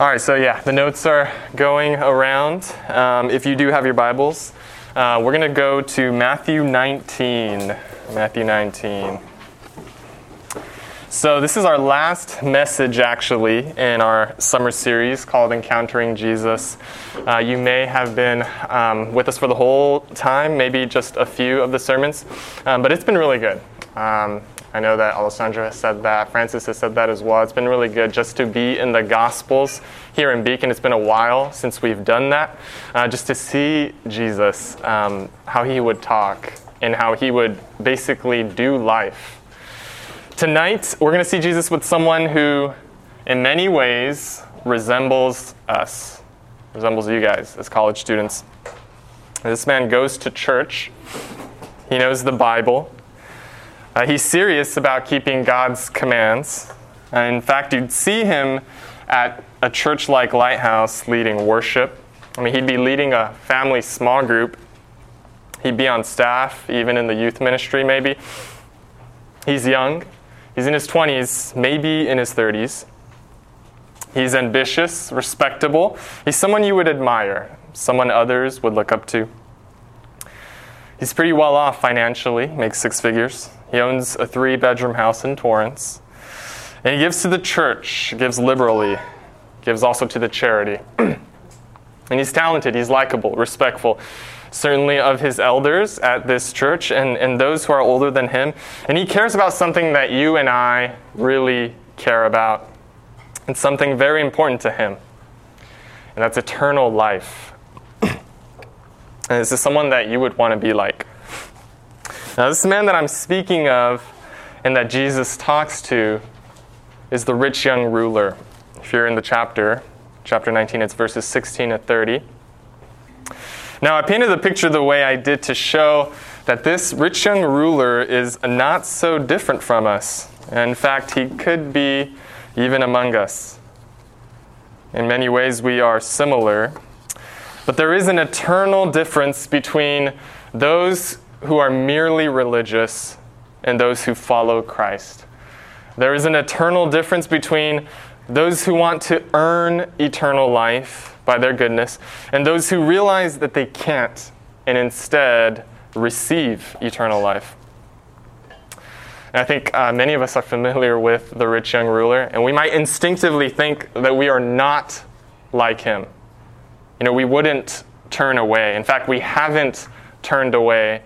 All right, so yeah, the notes are going around. Um, if you do have your Bibles, uh, we're going to go to Matthew 19. Matthew 19. So, this is our last message actually in our summer series called Encountering Jesus. Uh, you may have been um, with us for the whole time, maybe just a few of the sermons, um, but it's been really good. Um, I know that Alessandra has said that, Francis has said that as well. It's been really good just to be in the Gospels here in Beacon. It's been a while since we've done that, uh, just to see Jesus, um, how he would talk, and how he would basically do life. Tonight, we're going to see Jesus with someone who, in many ways, resembles us, resembles you guys as college students. This man goes to church, he knows the Bible. Uh, he's serious about keeping God's commands. Uh, in fact, you'd see him at a church like Lighthouse leading worship. I mean, he'd be leading a family small group. He'd be on staff, even in the youth ministry, maybe. He's young. He's in his 20s, maybe in his 30s. He's ambitious, respectable. He's someone you would admire, someone others would look up to. He's pretty well off financially, makes six figures. He owns a three bedroom house in Torrance. And he gives to the church, gives liberally, gives also to the charity. and he's talented, he's likable, respectful certainly of his elders at this church and, and those who are older than him. And he cares about something that you and I really care about. It's something very important to him, and that's eternal life. and this is someone that you would want to be like. Now, this man that I'm speaking of and that Jesus talks to is the rich young ruler. If you're in the chapter, chapter 19, it's verses 16 to 30. Now, I painted the picture the way I did to show that this rich young ruler is not so different from us. In fact, he could be even among us. In many ways, we are similar. But there is an eternal difference between those who are merely religious and those who follow Christ. There is an eternal difference between those who want to earn eternal life by their goodness, and those who realize that they can't and instead receive eternal life. And I think uh, many of us are familiar with the rich young ruler, and we might instinctively think that we are not like him. You know, we wouldn't turn away. In fact, we haven't turned away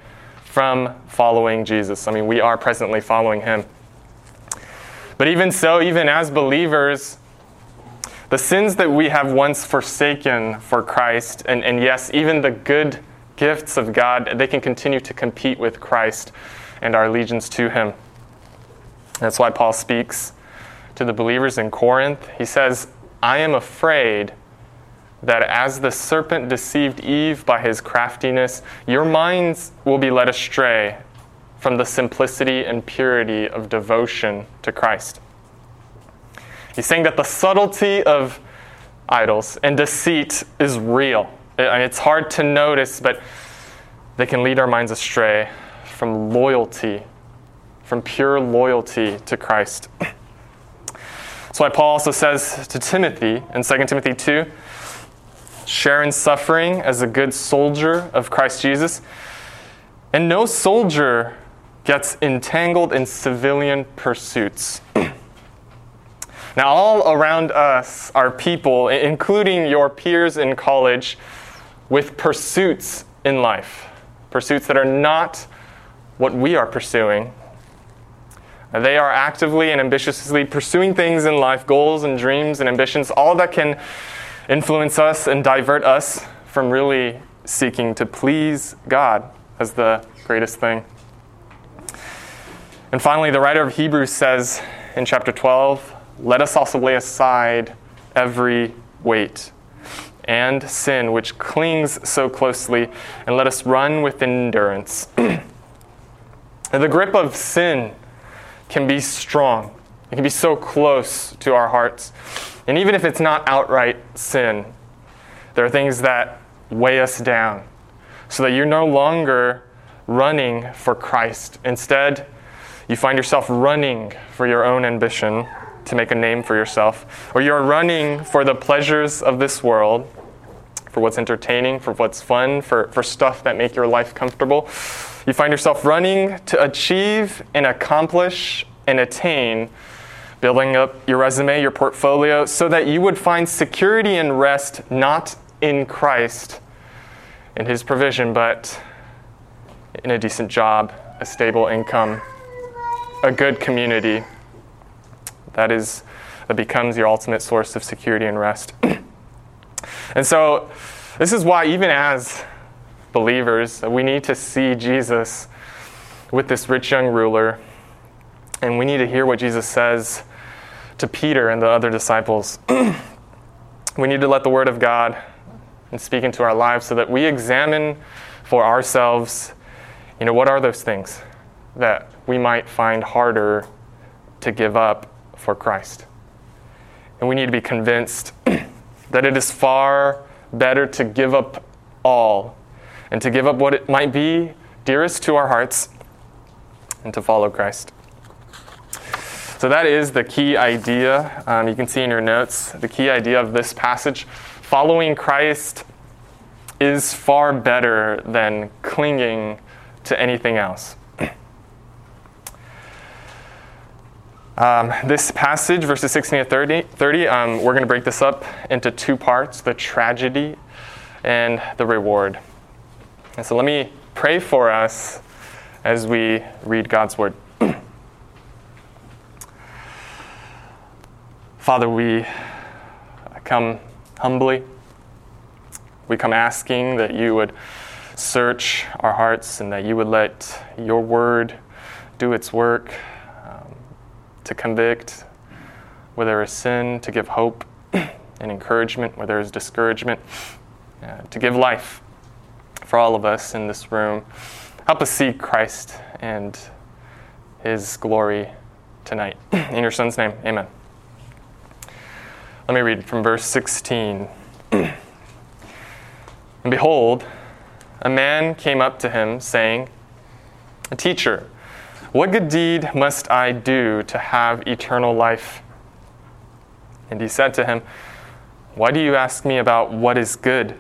from following Jesus. I mean, we are presently following him. But even so, even as believers, the sins that we have once forsaken for Christ, and, and yes, even the good gifts of God, they can continue to compete with Christ and our allegiance to Him. That's why Paul speaks to the believers in Corinth. He says, I am afraid that as the serpent deceived Eve by his craftiness, your minds will be led astray from the simplicity and purity of devotion to Christ. He's saying that the subtlety of idols and deceit is real. It's hard to notice, but they can lead our minds astray from loyalty, from pure loyalty to Christ. That's why Paul also says to Timothy in 2 Timothy 2 share in suffering as a good soldier of Christ Jesus. And no soldier gets entangled in civilian pursuits. Now, all around us are people, including your peers in college, with pursuits in life, pursuits that are not what we are pursuing. They are actively and ambitiously pursuing things in life, goals and dreams and ambitions, all that can influence us and divert us from really seeking to please God as the greatest thing. And finally, the writer of Hebrews says in chapter 12, let us also lay aside every weight and sin which clings so closely, and let us run with endurance. the grip of sin can be strong, it can be so close to our hearts. And even if it's not outright sin, there are things that weigh us down so that you're no longer running for Christ. Instead, you find yourself running for your own ambition to make a name for yourself, or you're running for the pleasures of this world, for what's entertaining, for what's fun, for, for stuff that make your life comfortable, you find yourself running to achieve and accomplish and attain, building up your resume, your portfolio, so that you would find security and rest not in Christ, in His provision, but in a decent job, a stable income, a good community. That is that becomes your ultimate source of security and rest. and so this is why even as believers, we need to see Jesus with this rich young ruler and we need to hear what Jesus says to Peter and the other disciples. we need to let the word of God and speak into our lives so that we examine for ourselves, you know, what are those things that we might find harder to give up for Christ. And we need to be convinced that it is far better to give up all and to give up what it might be dearest to our hearts and to follow Christ. So, that is the key idea. Um, you can see in your notes the key idea of this passage. Following Christ is far better than clinging to anything else. Um, this passage, verses 16 to 30, 30 um, we're going to break this up into two parts the tragedy and the reward. And so let me pray for us as we read God's word. Father, we come humbly. We come asking that you would search our hearts and that you would let your word do its work to convict, where there is sin, to give hope and encouragement, where there is discouragement, uh, to give life for all of us in this room. Help us see Christ and his glory tonight. In your son's name, amen. Let me read from verse 16. and behold, a man came up to him, saying, Teacher, what good deed must I do to have eternal life? And he said to him, Why do you ask me about what is good?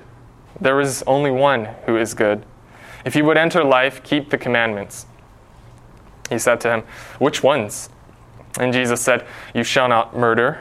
There is only one who is good. If you would enter life, keep the commandments. He said to him, Which ones? And Jesus said, You shall not murder,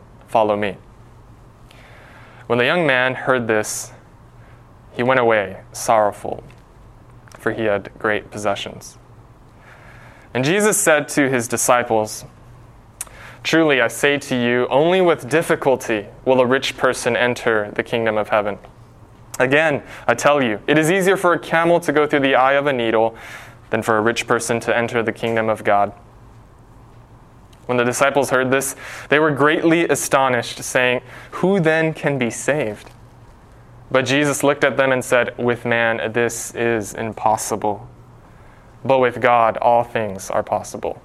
follow me. When the young man heard this, he went away sorrowful, for he had great possessions. And Jesus said to his disciples, Truly I say to you, only with difficulty will a rich person enter the kingdom of heaven. Again, I tell you, it is easier for a camel to go through the eye of a needle than for a rich person to enter the kingdom of God. When the disciples heard this, they were greatly astonished, saying, Who then can be saved? But Jesus looked at them and said, With man, this is impossible but with God all things are possible.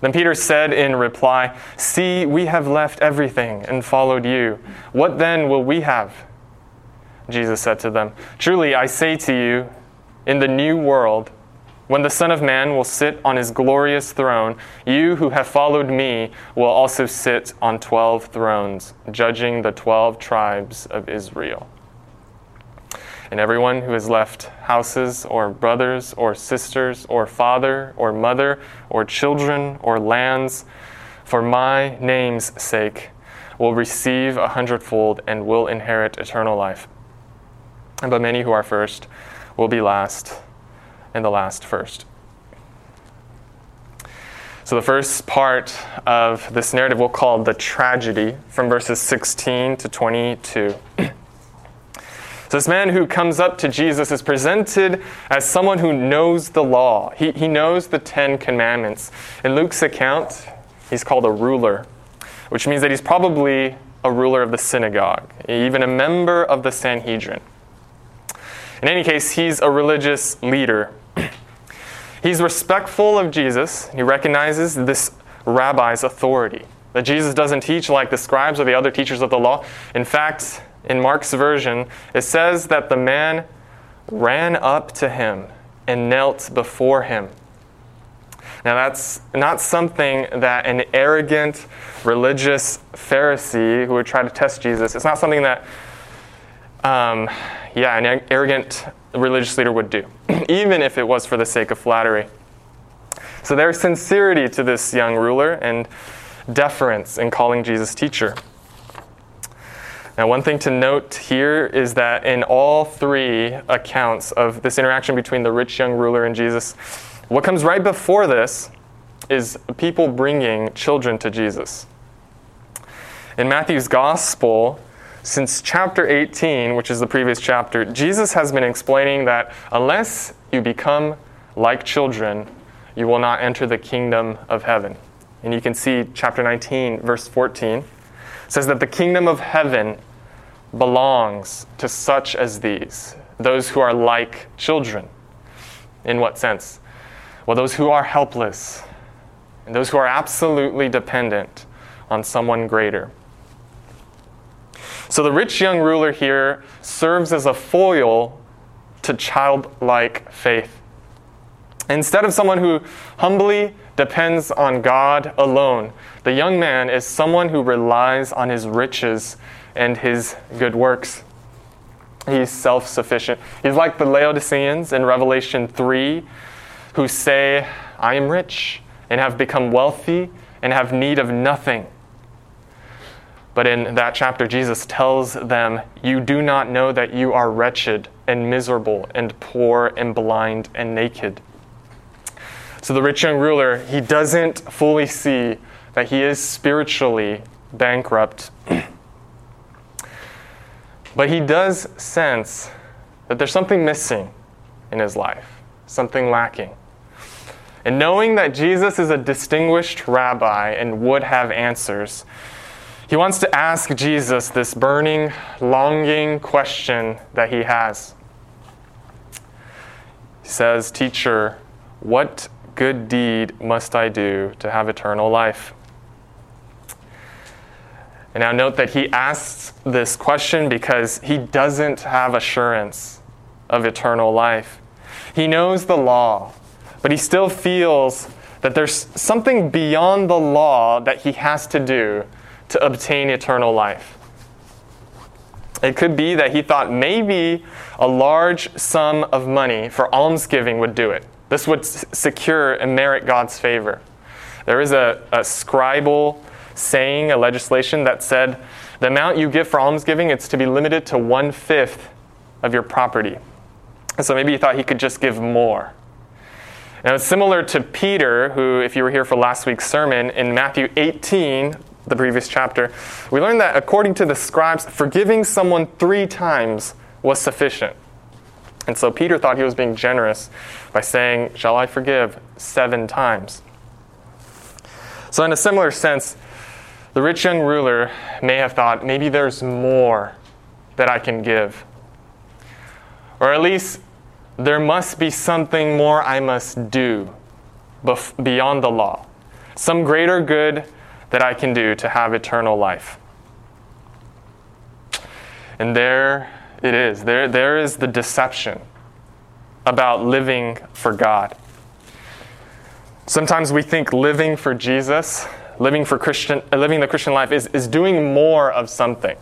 Then Peter said in reply, See, we have left everything and followed you. What then will we have? Jesus said to them, Truly I say to you, in the new world, when the Son of Man will sit on his glorious throne, you who have followed me will also sit on twelve thrones, judging the twelve tribes of Israel and everyone who has left houses or brothers or sisters or father or mother or children or lands for my name's sake will receive a hundredfold and will inherit eternal life. But many who are first will be last, and the last first. So, the first part of this narrative we'll call the tragedy from verses 16 to 22. So this man who comes up to Jesus is presented as someone who knows the law. He, he knows the Ten Commandments. In Luke's account, he's called a ruler. which means that he's probably a ruler of the synagogue, even a member of the Sanhedrin. In any case, he's a religious leader. He's respectful of Jesus. He recognizes this rabbi's authority. That Jesus doesn't teach like the scribes or the other teachers of the law. In fact, in Mark's version, it says that the man ran up to him and knelt before him. Now, that's not something that an arrogant religious Pharisee who would try to test Jesus, it's not something that um, yeah, an arrogant religious leader would do, even if it was for the sake of flattery. So there's sincerity to this young ruler and deference in calling Jesus teacher. Now, one thing to note here is that in all three accounts of this interaction between the rich young ruler and Jesus, what comes right before this is people bringing children to Jesus. In Matthew's gospel, since chapter 18, which is the previous chapter, Jesus has been explaining that unless you become like children, you will not enter the kingdom of heaven. And you can see chapter 19, verse 14 says that the kingdom of heaven belongs to such as these, those who are like children. In what sense? Well, those who are helpless, and those who are absolutely dependent on someone greater. So the rich young ruler here serves as a foil to childlike faith. Instead of someone who humbly depends on God alone, the young man is someone who relies on his riches and his good works. He's self sufficient. He's like the Laodiceans in Revelation 3 who say, I am rich and have become wealthy and have need of nothing. But in that chapter, Jesus tells them, You do not know that you are wretched and miserable and poor and blind and naked. So the rich young ruler, he doesn't fully see that he is spiritually bankrupt. but he does sense that there's something missing in his life, something lacking. And knowing that Jesus is a distinguished rabbi and would have answers, he wants to ask Jesus this burning, longing question that he has. He says, Teacher, what good deed must I do to have eternal life? And now note that he asks this question because he doesn't have assurance of eternal life. He knows the law, but he still feels that there's something beyond the law that he has to do to obtain eternal life. It could be that he thought maybe a large sum of money for almsgiving would do it. This would s- secure and merit God's favor. There is a, a scribal saying, a legislation that said the amount you give for almsgiving it's to be limited to one fifth of your property. And so maybe he thought he could just give more. Now it's similar to Peter, who, if you were here for last week's sermon, in Matthew 18, the previous chapter, we learned that according to the scribes, forgiving someone three times was sufficient. And so Peter thought he was being generous by saying, Shall I forgive seven times? So, in a similar sense, the rich young ruler may have thought, maybe there's more that I can give. Or at least there must be something more I must do beyond the law. Some greater good that I can do to have eternal life. And there it is. There, there is the deception about living for God. Sometimes we think living for Jesus, living for Christian, uh, living the Christian life is, is doing more of something.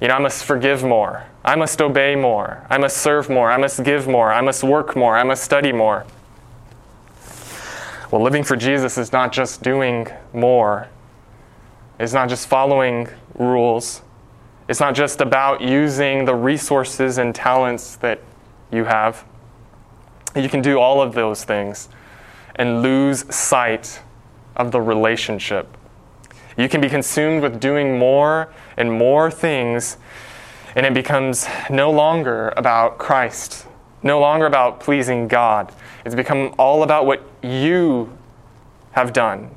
You know, I must forgive more. I must obey more. I must serve more. I must give more. I must work more. I must study more. Well, living for Jesus is not just doing more, it's not just following rules. It's not just about using the resources and talents that you have. You can do all of those things and lose sight of the relationship. You can be consumed with doing more and more things, and it becomes no longer about Christ, no longer about pleasing God. It's become all about what you have done,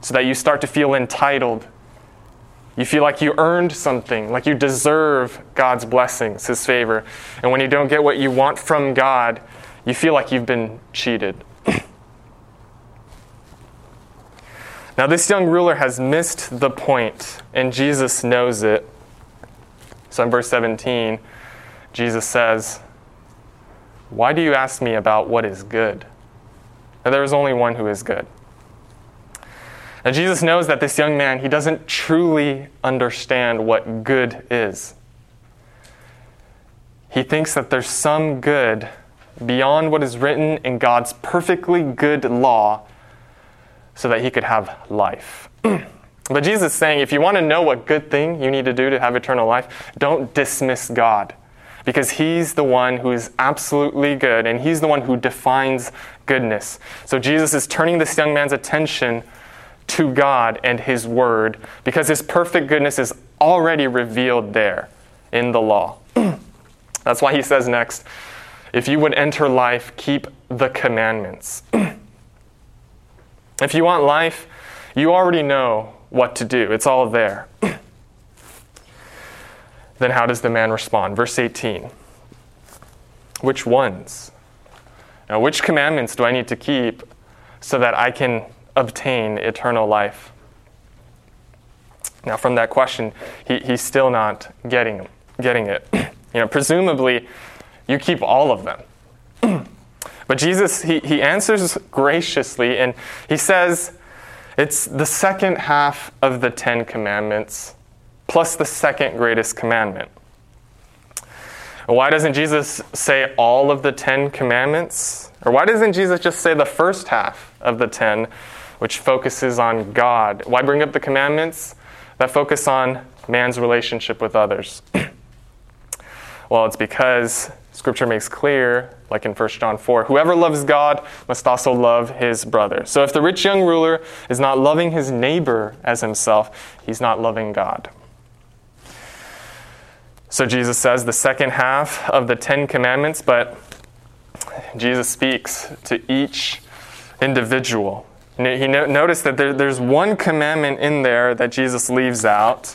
so that you start to feel entitled You feel like you earned something, like you deserve God's blessings, His favor. And when you don't get what you want from God, you feel like you've been cheated. now, this young ruler has missed the point, and Jesus knows it. So in verse 17, Jesus says, Why do you ask me about what is good? Now, there is only one who is good. And Jesus knows that this young man, he doesn't truly understand what good is. He thinks that there's some good beyond what is written in God's perfectly good law so that he could have life. but Jesus is saying if you want to know what good thing you need to do to have eternal life, don't dismiss God. Because he's the one who is absolutely good and he's the one who defines goodness. So Jesus is turning this young man's attention to God and his word because his perfect goodness is already revealed there in the law. That's why he says next, if you would enter life, keep the commandments. if you want life, you already know what to do, it's all there. then how does the man respond? Verse 18 Which ones? Now, which commandments do I need to keep so that I can obtain eternal life? Now, from that question, he, he's still not getting, getting it. you know, presumably, you keep all of them. but Jesus, he, he answers graciously and he says, it's the second half of the Ten Commandments plus the second greatest commandment. Why doesn't Jesus say all of the Ten Commandments? Or why doesn't Jesus just say the first half of the ten, which focuses on God? Why bring up the commandments that focus on man's relationship with others? well, it's because Scripture makes clear, like in 1 John 4, whoever loves God must also love his brother. So if the rich young ruler is not loving his neighbor as himself, he's not loving God. So Jesus says the second half of the Ten Commandments, but Jesus speaks to each individual. He no- noticed that there, there's one commandment in there that Jesus leaves out,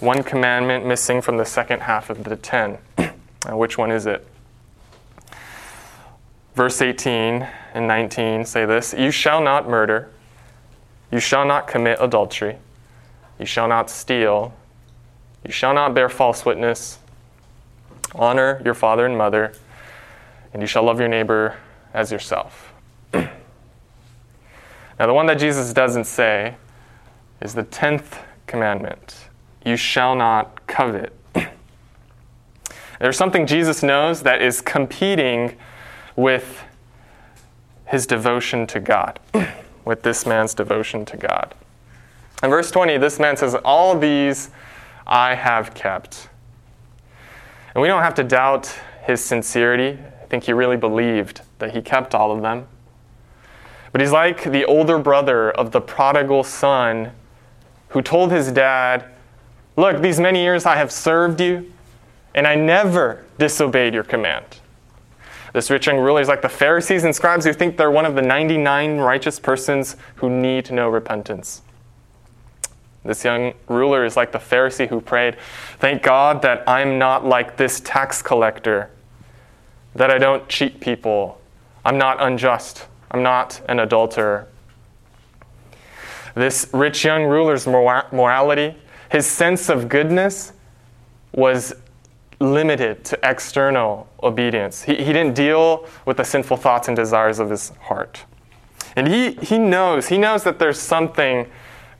one commandment missing from the second half of the ten. which one is it? Verse 18 and 19 say this You shall not murder, you shall not commit adultery, you shall not steal, you shall not bear false witness. Honor your father and mother, and you shall love your neighbor as yourself. now, the one that Jesus doesn't say is the 10th commandment you shall not covet. There's something Jesus knows that is competing with his devotion to God, with this man's devotion to God. In verse 20, this man says, All these I have kept. And we don't have to doubt his sincerity. I think he really believed that he kept all of them. But he's like the older brother of the prodigal son who told his dad, Look, these many years I have served you, and I never disobeyed your command. This rich young ruler is like the Pharisees and scribes who think they're one of the 99 righteous persons who need no repentance. This young ruler is like the Pharisee who prayed, Thank God that I'm not like this tax collector, that I don't cheat people, I'm not unjust, I'm not an adulterer. This rich young ruler's morality, his sense of goodness, was limited to external obedience. He, he didn't deal with the sinful thoughts and desires of his heart. And he, he knows, he knows that there's something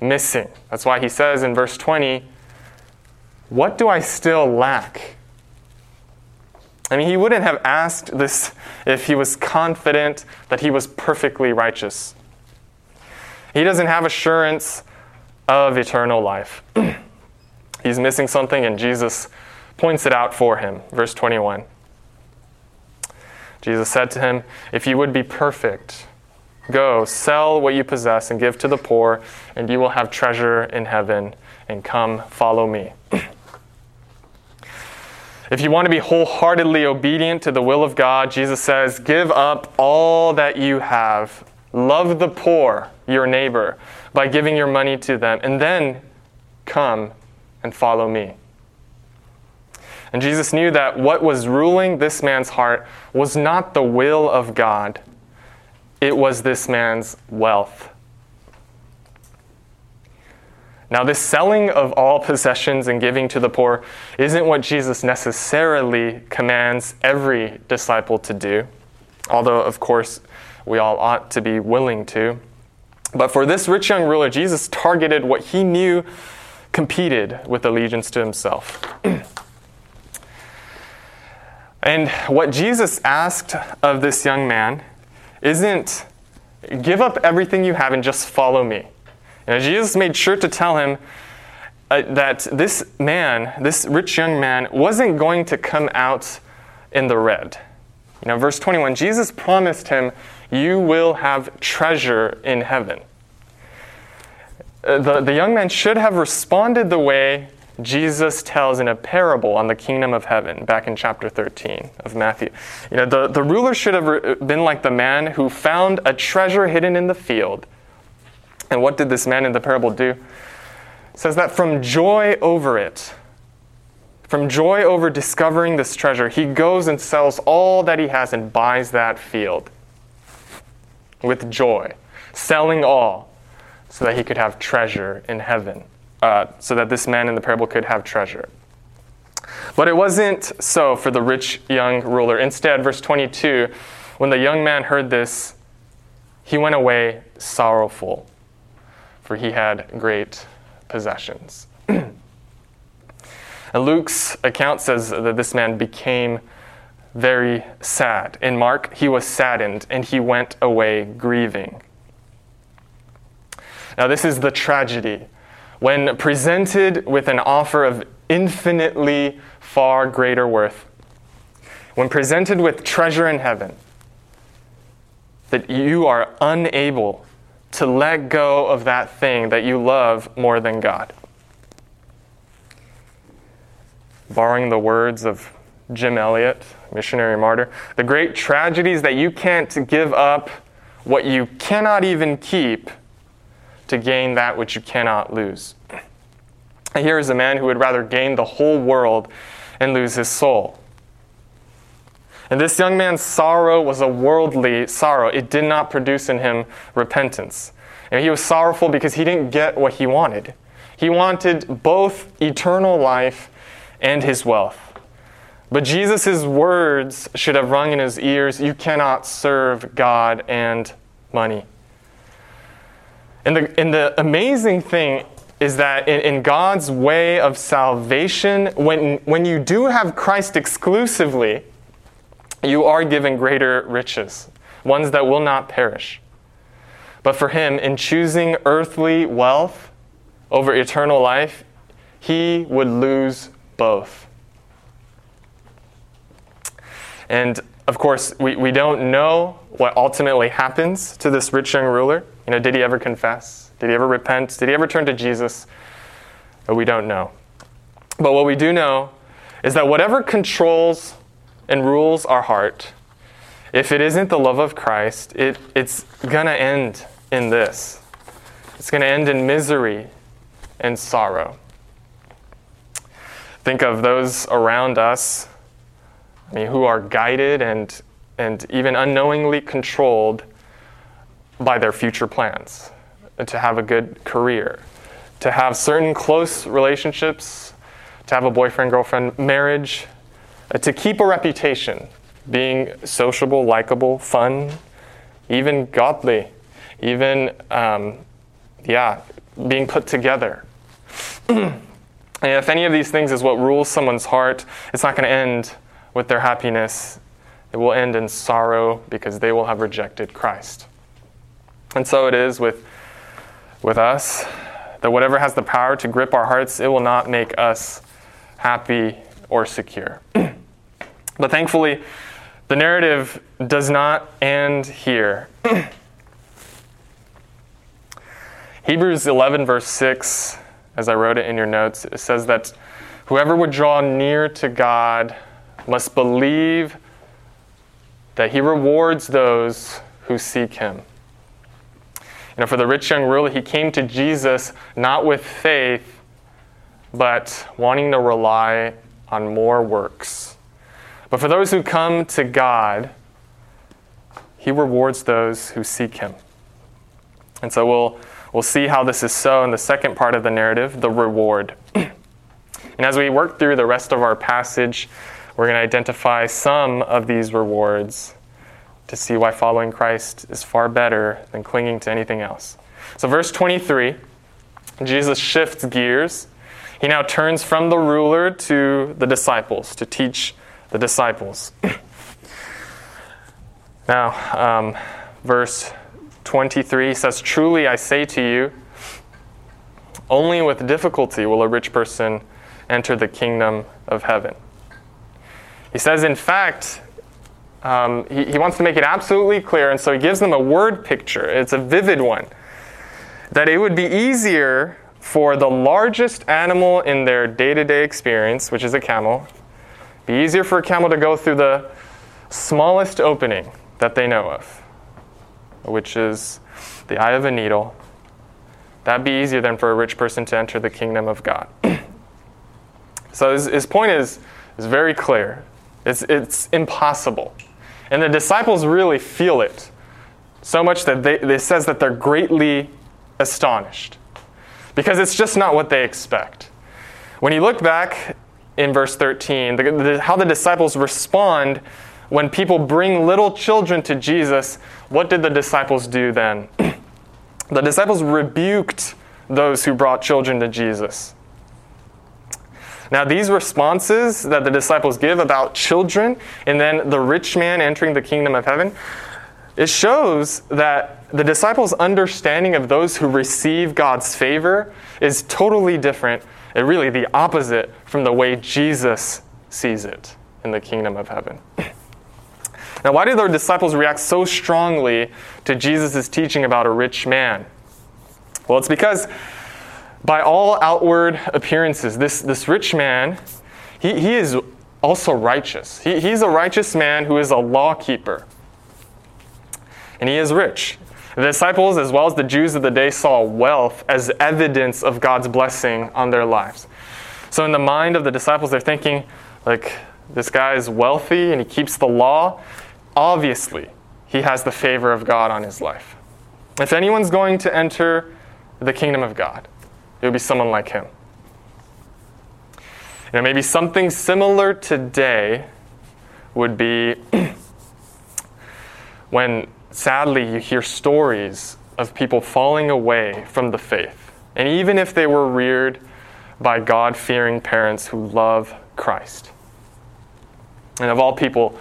missing. That's why he says in verse 20, What do I still lack? I mean, he wouldn't have asked this if he was confident that he was perfectly righteous. He doesn't have assurance of eternal life. He's missing something, and Jesus points it out for him. Verse 21. Jesus said to him, If you would be perfect, Go, sell what you possess and give to the poor, and you will have treasure in heaven. And come, follow me. if you want to be wholeheartedly obedient to the will of God, Jesus says, Give up all that you have. Love the poor, your neighbor, by giving your money to them. And then come, and follow me. And Jesus knew that what was ruling this man's heart was not the will of God, it was this man's wealth. Now, this selling of all possessions and giving to the poor isn't what Jesus necessarily commands every disciple to do, although, of course, we all ought to be willing to. But for this rich young ruler, Jesus targeted what he knew competed with allegiance to himself. and what Jesus asked of this young man isn't give up everything you have and just follow me. Know, Jesus made sure to tell him uh, that this man, this rich young man, wasn't going to come out in the red. You know, verse 21, Jesus promised him, You will have treasure in heaven. Uh, the, the young man should have responded the way Jesus tells in a parable on the kingdom of heaven back in chapter 13 of Matthew. You know, the, the ruler should have been like the man who found a treasure hidden in the field and what did this man in the parable do? It says that from joy over it, from joy over discovering this treasure, he goes and sells all that he has and buys that field with joy, selling all so that he could have treasure in heaven, uh, so that this man in the parable could have treasure. But it wasn't so for the rich young ruler. Instead, verse 22, when the young man heard this, he went away sorrowful for he had great possessions. Luke's account says that this man became very sad. In Mark, he was saddened and he went away grieving. Now, this is the tragedy. When presented with an offer of infinitely far greater worth, when presented with treasure in heaven, that you are unable to let go of that thing that you love more than God. Borrowing the words of Jim Elliot, missionary martyr, the great tragedies that you can't give up what you cannot even keep to gain that which you cannot lose. Here is a man who would rather gain the whole world and lose his soul. And this young man's sorrow was a worldly sorrow. It did not produce in him repentance. And he was sorrowful because he didn't get what he wanted. He wanted both eternal life and his wealth. But Jesus' words should have rung in his ears You cannot serve God and money. And the, and the amazing thing is that in, in God's way of salvation, when, when you do have Christ exclusively, you are given greater riches, ones that will not perish. But for him, in choosing earthly wealth over eternal life, he would lose both. And of course, we, we don't know what ultimately happens to this rich young ruler. You know, did he ever confess? Did he ever repent? Did he ever turn to Jesus? We don't know. But what we do know is that whatever controls and rules our heart, if it isn't the love of Christ, it, it's going to end in this. It's going to end in misery and sorrow. Think of those around us I mean, who are guided and, and even unknowingly controlled by their future plans to have a good career, to have certain close relationships, to have a boyfriend girlfriend marriage, to keep a reputation, being sociable, likable, fun, even godly, even, um, yeah, being put together. and if any of these things is what rules someone's heart, it's not going to end with their happiness. It will end in sorrow because they will have rejected Christ. And so it is with, with us that whatever has the power to grip our hearts, it will not make us happy or secure. but thankfully, the narrative does not end here. Hebrews 11, verse 6, as I wrote it in your notes, it says that whoever would draw near to God must believe that he rewards those who seek him. You know, for the rich young ruler, he came to Jesus not with faith, but wanting to rely on more works. But for those who come to God, He rewards those who seek Him. And so we'll, we'll see how this is so in the second part of the narrative the reward. and as we work through the rest of our passage, we're going to identify some of these rewards to see why following Christ is far better than clinging to anything else. So, verse 23, Jesus shifts gears. He now turns from the ruler to the disciples to teach the disciples. now, um, verse 23 says, Truly I say to you, only with difficulty will a rich person enter the kingdom of heaven. He says, in fact, um, he, he wants to make it absolutely clear, and so he gives them a word picture. It's a vivid one. That it would be easier for the largest animal in their day to day experience, which is a camel, be easier for a camel to go through the smallest opening that they know of, which is the eye of a needle. That'd be easier than for a rich person to enter the kingdom of God. so his, his point is, is very clear. It's, it's impossible. And the disciples really feel it so much that they, it says that they're greatly astonished because it's just not what they expect. When you look back in verse 13, the, the, how the disciples respond when people bring little children to Jesus, what did the disciples do then? the disciples rebuked those who brought children to Jesus. Now, these responses that the disciples give about children and then the rich man entering the kingdom of heaven, it shows that the disciples' understanding of those who receive God's favor is totally different, and really the opposite from the way Jesus sees it in the kingdom of heaven. Now, why did the disciples react so strongly to Jesus' teaching about a rich man? Well, it's because by all outward appearances, this, this rich man, he, he is also righteous. He, he's a righteous man who is a law keeper. And he is rich. The disciples, as well as the Jews of the day, saw wealth as evidence of God's blessing on their lives. So, in the mind of the disciples, they're thinking, like, this guy is wealthy and he keeps the law. Obviously, he has the favor of God on his life. If anyone's going to enter the kingdom of God, it would be someone like him. You know, maybe something similar today would be when sadly you hear stories of people falling away from the faith. And even if they were reared by God fearing parents who love Christ. And of all people,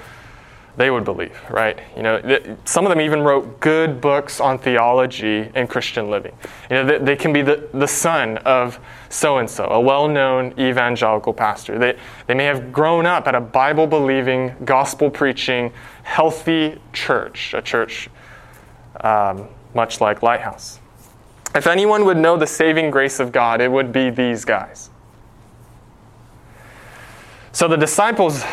they would believe, right? You know, some of them even wrote good books on theology and Christian living. You know, they, they can be the, the son of so and so, a well known evangelical pastor. They, they may have grown up at a Bible believing, gospel preaching, healthy church, a church um, much like Lighthouse. If anyone would know the saving grace of God, it would be these guys. So the disciples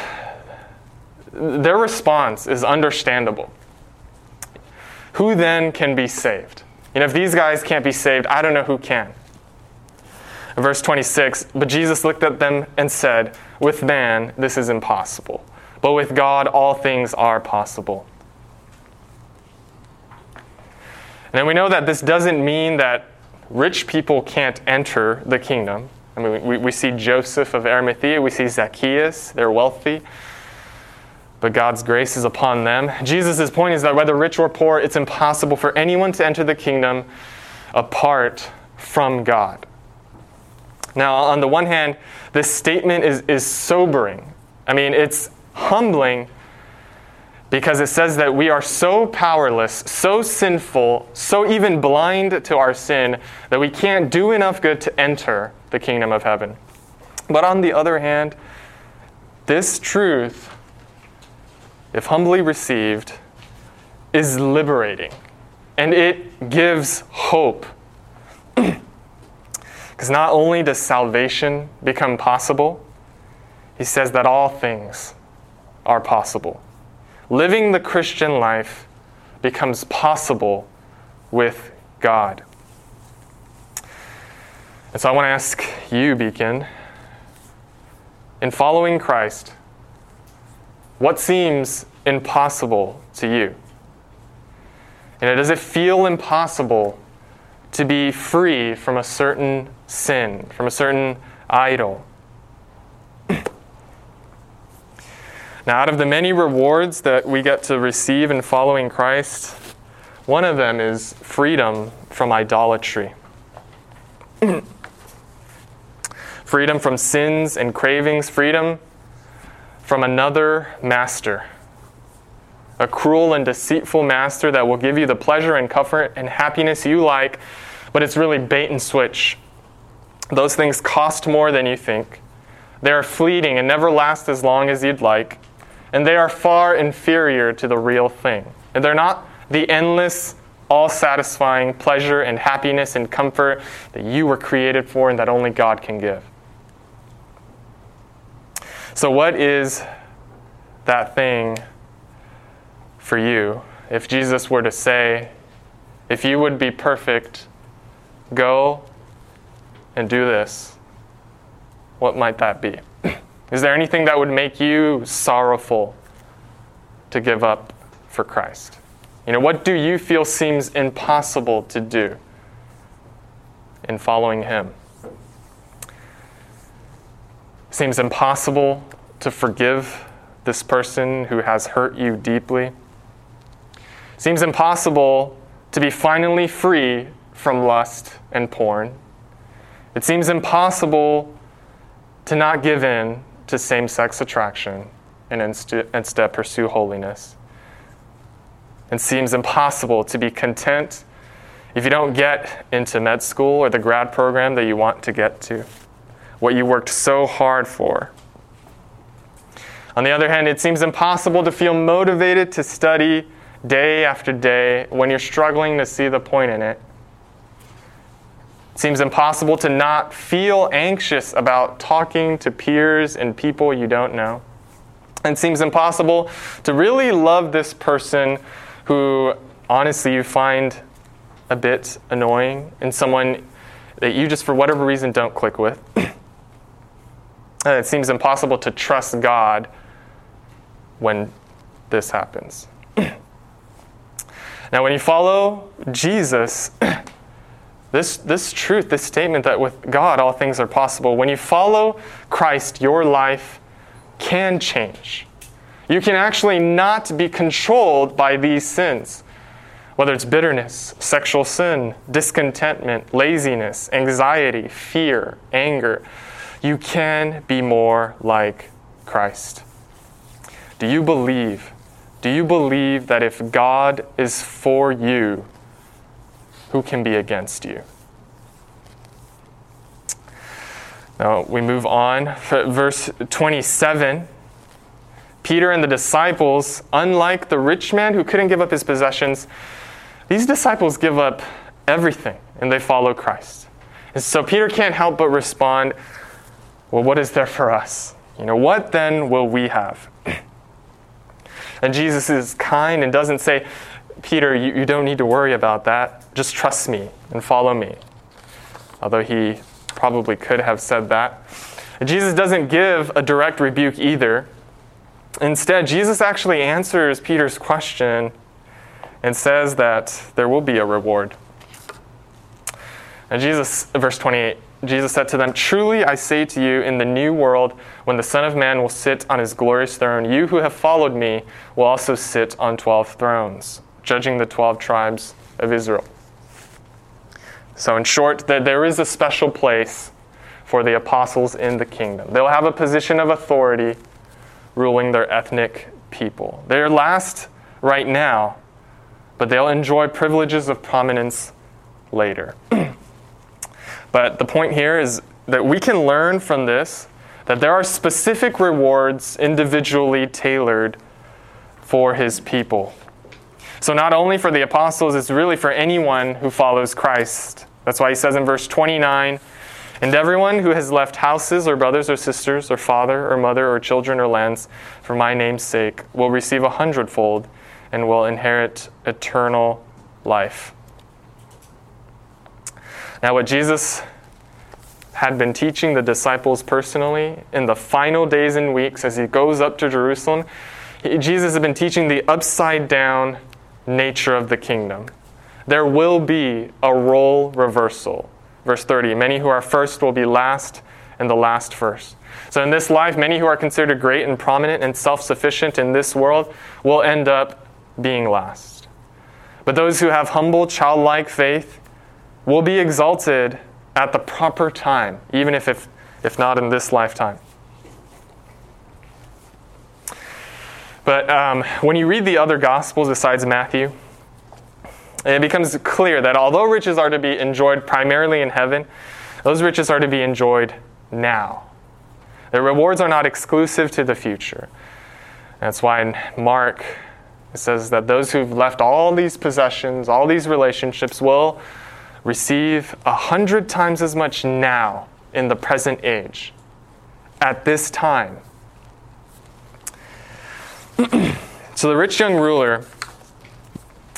their response is understandable. Who then can be saved? You know, if these guys can't be saved, I don't know who can. Verse 26 But Jesus looked at them and said, With man, this is impossible, but with God, all things are possible. And we know that this doesn't mean that rich people can't enter the kingdom. I mean, we, we see Joseph of Arimathea, we see Zacchaeus, they're wealthy but God's grace is upon them. Jesus' point is that whether rich or poor, it's impossible for anyone to enter the kingdom apart from God. Now, on the one hand, this statement is, is sobering. I mean, it's humbling because it says that we are so powerless, so sinful, so even blind to our sin that we can't do enough good to enter the kingdom of heaven. But on the other hand, this truth if humbly received, is liberating and it gives hope. Because not only does salvation become possible, he says that all things are possible. Living the Christian life becomes possible with God. And so I want to ask you, Beacon, in following Christ, what seems impossible to you? Know, does it feel impossible to be free from a certain sin, from a certain idol? Now, out of the many rewards that we get to receive in following Christ, one of them is freedom from idolatry. freedom from sins and cravings, freedom from another master. A cruel and deceitful master that will give you the pleasure and comfort and happiness you like, but it's really bait and switch. Those things cost more than you think. They are fleeting and never last as long as you'd like and they are far inferior to the real thing. And they're not the endless, all satisfying pleasure and happiness and comfort that you were created for and that only God can give. So, what is that thing for you? If Jesus were to say, if you would be perfect, go and do this, what might that be? Is there anything that would make you sorrowful to give up for Christ? You know, what do you feel seems impossible to do in following Him? Seems impossible to forgive this person who has hurt you deeply. Seems impossible to be finally free from lust and porn. It seems impossible to not give in to same sex attraction and instead pursue holiness. It seems impossible to be content if you don't get into med school or the grad program that you want to get to, what you worked so hard for. On the other hand, it seems impossible to feel motivated to study day after day when you're struggling to see the point in it it seems impossible to not feel anxious about talking to peers and people you don't know. It seems impossible to really love this person who honestly you find a bit annoying and someone that you just for whatever reason don't click with. it seems impossible to trust God when this happens. now, when you follow Jesus, This, this truth, this statement that with God all things are possible, when you follow Christ, your life can change. You can actually not be controlled by these sins, whether it's bitterness, sexual sin, discontentment, laziness, anxiety, fear, anger. You can be more like Christ. Do you believe? Do you believe that if God is for you, who can be against you? Now we move on. Verse 27 Peter and the disciples, unlike the rich man who couldn't give up his possessions, these disciples give up everything and they follow Christ. And so Peter can't help but respond, Well, what is there for us? You know, what then will we have? And Jesus is kind and doesn't say, Peter, you, you don't need to worry about that. Just trust me and follow me. Although he probably could have said that. Jesus doesn't give a direct rebuke either. Instead, Jesus actually answers Peter's question and says that there will be a reward. And Jesus, verse 28, Jesus said to them, Truly I say to you, in the new world, when the Son of Man will sit on his glorious throne, you who have followed me will also sit on 12 thrones judging the 12 tribes of Israel. So, in short, there is a special place for the apostles in the kingdom. They'll have a position of authority ruling their ethnic people. They're last right now, but they'll enjoy privileges of prominence later. but the point here is that we can learn from this that there are specific rewards individually tailored for his people. So, not only for the apostles, it's really for anyone who follows Christ. That's why he says in verse 29 And everyone who has left houses, or brothers, or sisters, or father, or mother, or children, or lands, for my name's sake, will receive a hundredfold and will inherit eternal life. Now, what Jesus had been teaching the disciples personally in the final days and weeks as he goes up to Jerusalem. Jesus had been teaching the upside down nature of the kingdom. There will be a role reversal. Verse 30 Many who are first will be last, and the last first. So, in this life, many who are considered great and prominent and self sufficient in this world will end up being last. But those who have humble, childlike faith will be exalted at the proper time, even if, if, if not in this lifetime. But um, when you read the other Gospels besides Matthew, it becomes clear that although riches are to be enjoyed primarily in heaven, those riches are to be enjoyed now. The rewards are not exclusive to the future. That's why in Mark it says that those who've left all these possessions, all these relationships, will receive a hundred times as much now in the present age, at this time. So the rich young ruler,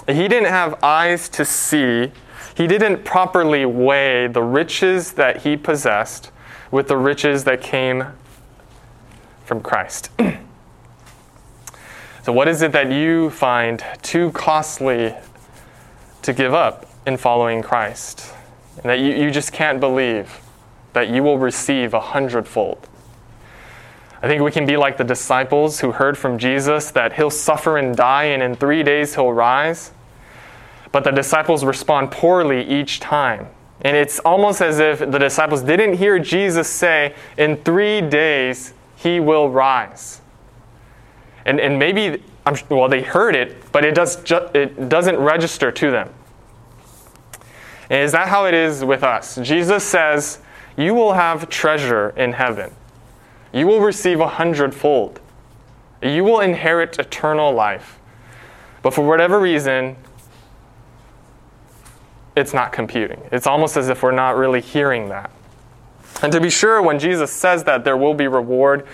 he didn't have eyes to see, he didn't properly weigh the riches that he possessed with the riches that came from Christ. so, what is it that you find too costly to give up in following Christ? And that you, you just can't believe that you will receive a hundredfold. I think we can be like the disciples who heard from Jesus that he'll suffer and die, and in three days he'll rise. But the disciples respond poorly each time. And it's almost as if the disciples didn't hear Jesus say, In three days he will rise. And, and maybe, well, they heard it, but it, does ju- it doesn't register to them. And is that how it is with us? Jesus says, You will have treasure in heaven, you will receive a hundredfold, you will inherit eternal life. But for whatever reason, it's not computing. It's almost as if we're not really hearing that. And to be sure, when Jesus says that there will be reward,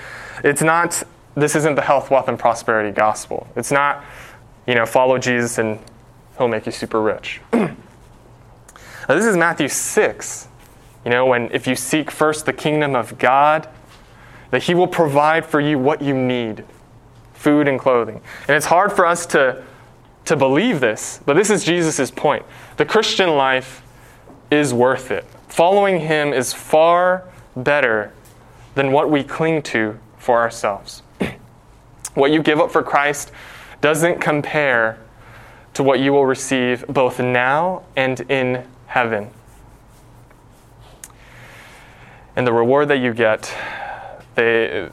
it's not, this isn't the health, wealth, and prosperity gospel. It's not, you know, follow Jesus and he'll make you super rich. now, this is Matthew 6. You know, when if you seek first the kingdom of God, that he will provide for you what you need food and clothing. And it's hard for us to to believe this, but this is Jesus' point. The Christian life is worth it. Following Him is far better than what we cling to for ourselves. what you give up for Christ doesn't compare to what you will receive both now and in heaven. And the reward that you get, they,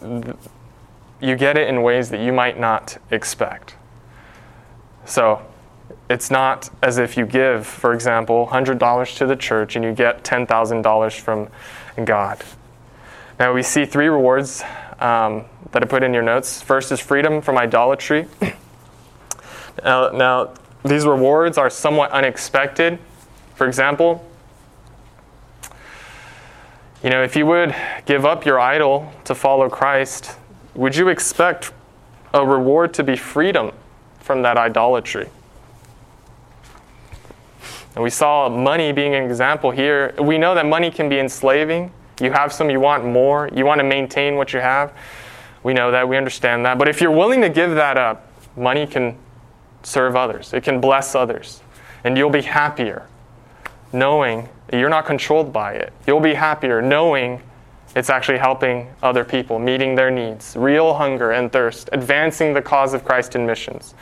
you get it in ways that you might not expect. So it's not as if you give, for example, $100 to the church and you get $10,000 from God. Now we see three rewards um, that I put in your notes. First is freedom from idolatry. now, now, these rewards are somewhat unexpected. For example, you know, if you would give up your idol to follow Christ, would you expect a reward to be freedom from that idolatry. And we saw money being an example here. We know that money can be enslaving. You have some, you want more, you want to maintain what you have. We know that, we understand that. But if you're willing to give that up, money can serve others, it can bless others, and you'll be happier knowing you're not controlled by it. You'll be happier knowing it's actually helping other people, meeting their needs, real hunger and thirst, advancing the cause of Christ in missions.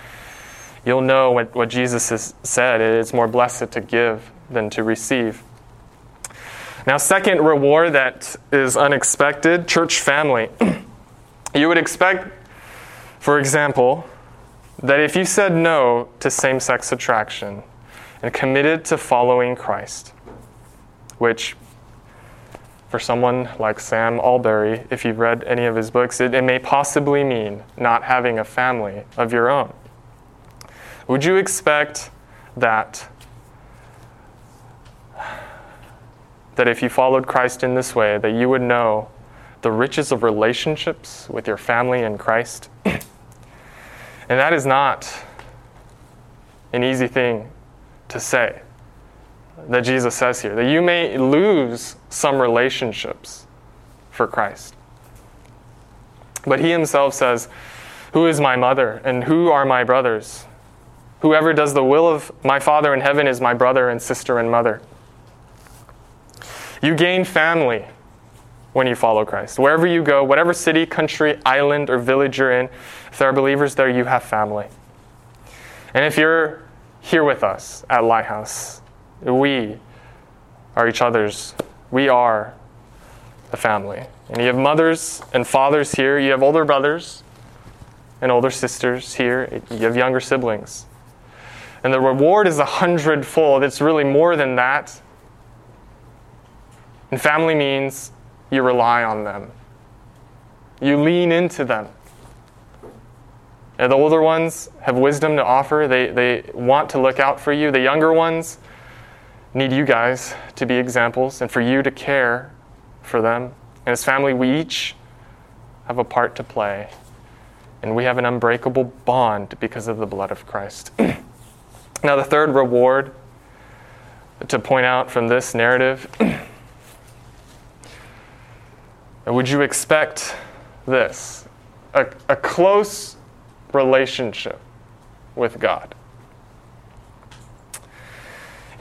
You'll know what, what Jesus has said it's more blessed to give than to receive. Now, second reward that is unexpected church family. you would expect, for example, that if you said no to same sex attraction and committed to following Christ, which for someone like Sam Allberry, if you've read any of his books, it, it may possibly mean not having a family of your own. Would you expect that that if you followed Christ in this way, that you would know the riches of relationships with your family in Christ? and that is not an easy thing to say. That Jesus says here, that you may lose some relationships for Christ. But he himself says, Who is my mother and who are my brothers? Whoever does the will of my Father in heaven is my brother and sister and mother. You gain family when you follow Christ. Wherever you go, whatever city, country, island, or village you're in, if there are believers there, you have family. And if you're here with us at Lighthouse, we are each other's. We are a family. And you have mothers and fathers here, you have older brothers and older sisters here, you have younger siblings. And the reward is a hundredfold. It's really more than that. And family means you rely on them, you lean into them. And the older ones have wisdom to offer, they, they want to look out for you. The younger ones need you guys to be examples and for you to care for them. And as family, we each have a part to play. And we have an unbreakable bond because of the blood of Christ. now, the third reward to point out from this narrative would you expect this? A, a close relationship with God.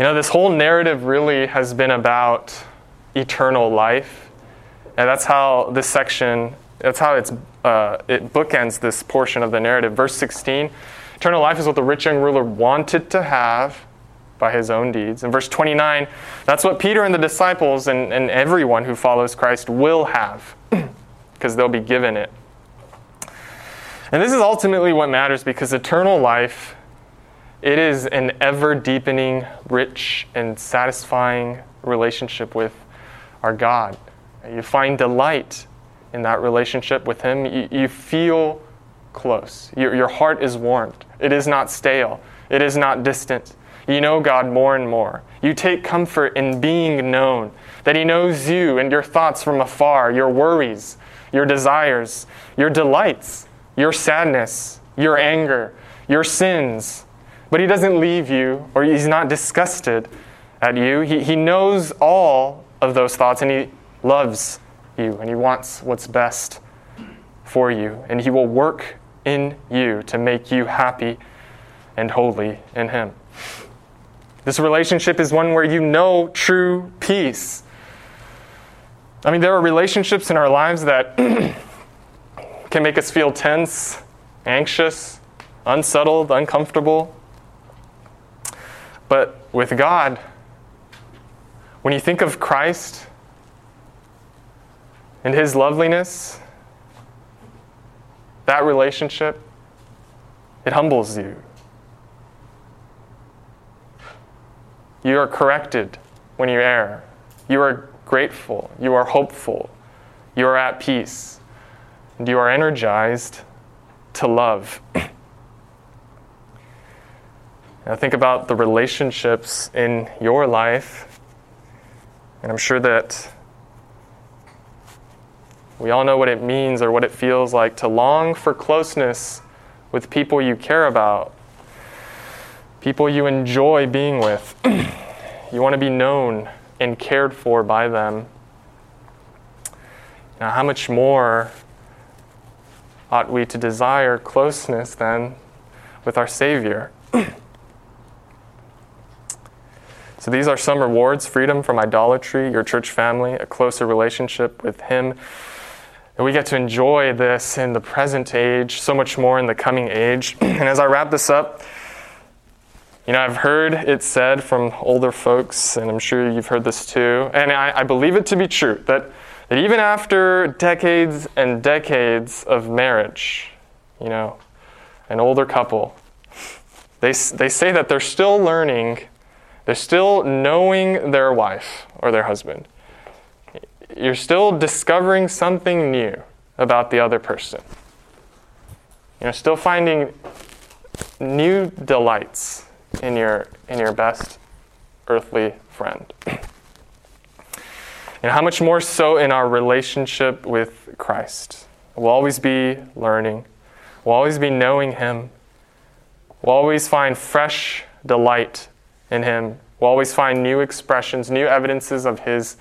You know, this whole narrative really has been about eternal life. And that's how this section, that's how it's, uh, it bookends this portion of the narrative. Verse 16 Eternal life is what the rich young ruler wanted to have by his own deeds. In verse 29, that's what Peter and the disciples and, and everyone who follows Christ will have, because they'll be given it. And this is ultimately what matters because eternal life, it is an ever deepening, rich, and satisfying relationship with our God. You find delight in that relationship with Him. You, you feel close. Your, your heart is warmed. It is not stale. It is not distant. You know God more and more. You take comfort in being known, that He knows you and your thoughts from afar, your worries, your desires, your delights your sadness, your anger, your sins. But He doesn't leave you or He's not disgusted at you. He, he knows all of those thoughts and He loves you and He wants what's best for you. And He will work in you to make you happy and holy in Him. This relationship is one where you know true peace. I mean, there are relationships in our lives that can make us feel tense, anxious, unsettled, uncomfortable. But with God, when you think of Christ and His loveliness, that relationship, it humbles you. You are corrected when you err. You are grateful. You are hopeful. You are at peace and you are energized to love. now, think about the relationships in your life, and I'm sure that we all know what it means or what it feels like to long for closeness with people you care about, people you enjoy being with. you want to be known and cared for by them. Now, how much more ought we to desire closeness then with our Savior? so these are some rewards freedom from idolatry, your church family, a closer relationship with Him. And we get to enjoy this in the present age, so much more in the coming age. and as I wrap this up, you know, I've heard it said from older folks, and I'm sure you've heard this too, and I, I believe it to be true, that that even after decades and decades of marriage, you know, an older couple, they, they say that they're still learning, they're still knowing their wife or their husband. You're still discovering something new about the other person. You're still finding new delights in your, in your best earthly friend. And how much more so in our relationship with Christ? We'll always be learning, we'll always be knowing Him, we'll always find fresh delight in Him We'll always find new expressions, new evidences of His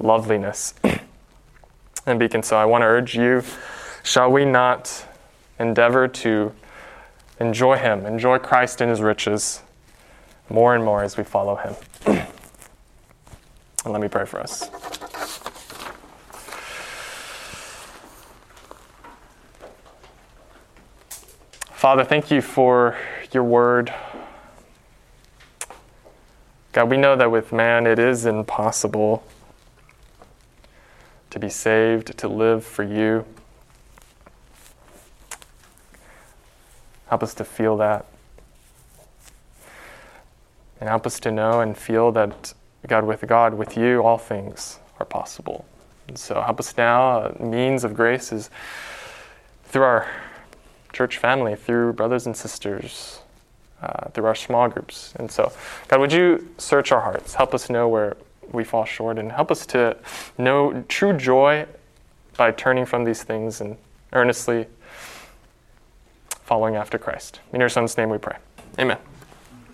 loveliness. and Beacon, so I want to urge you shall we not endeavor to enjoy Him, enjoy Christ in His riches more and more as we follow Him? and let me pray for us. Father, thank you for your word. God, we know that with man it is impossible to be saved, to live for you. Help us to feel that. And help us to know and feel that, God, with God, with you, all things are possible. And so help us now. A means of grace is through our church family, through brothers and sisters, uh, through our small groups. And so, God, would you search our hearts? Help us know where we fall short and help us to know true joy by turning from these things and earnestly following after Christ. In your Son's name we pray. Amen.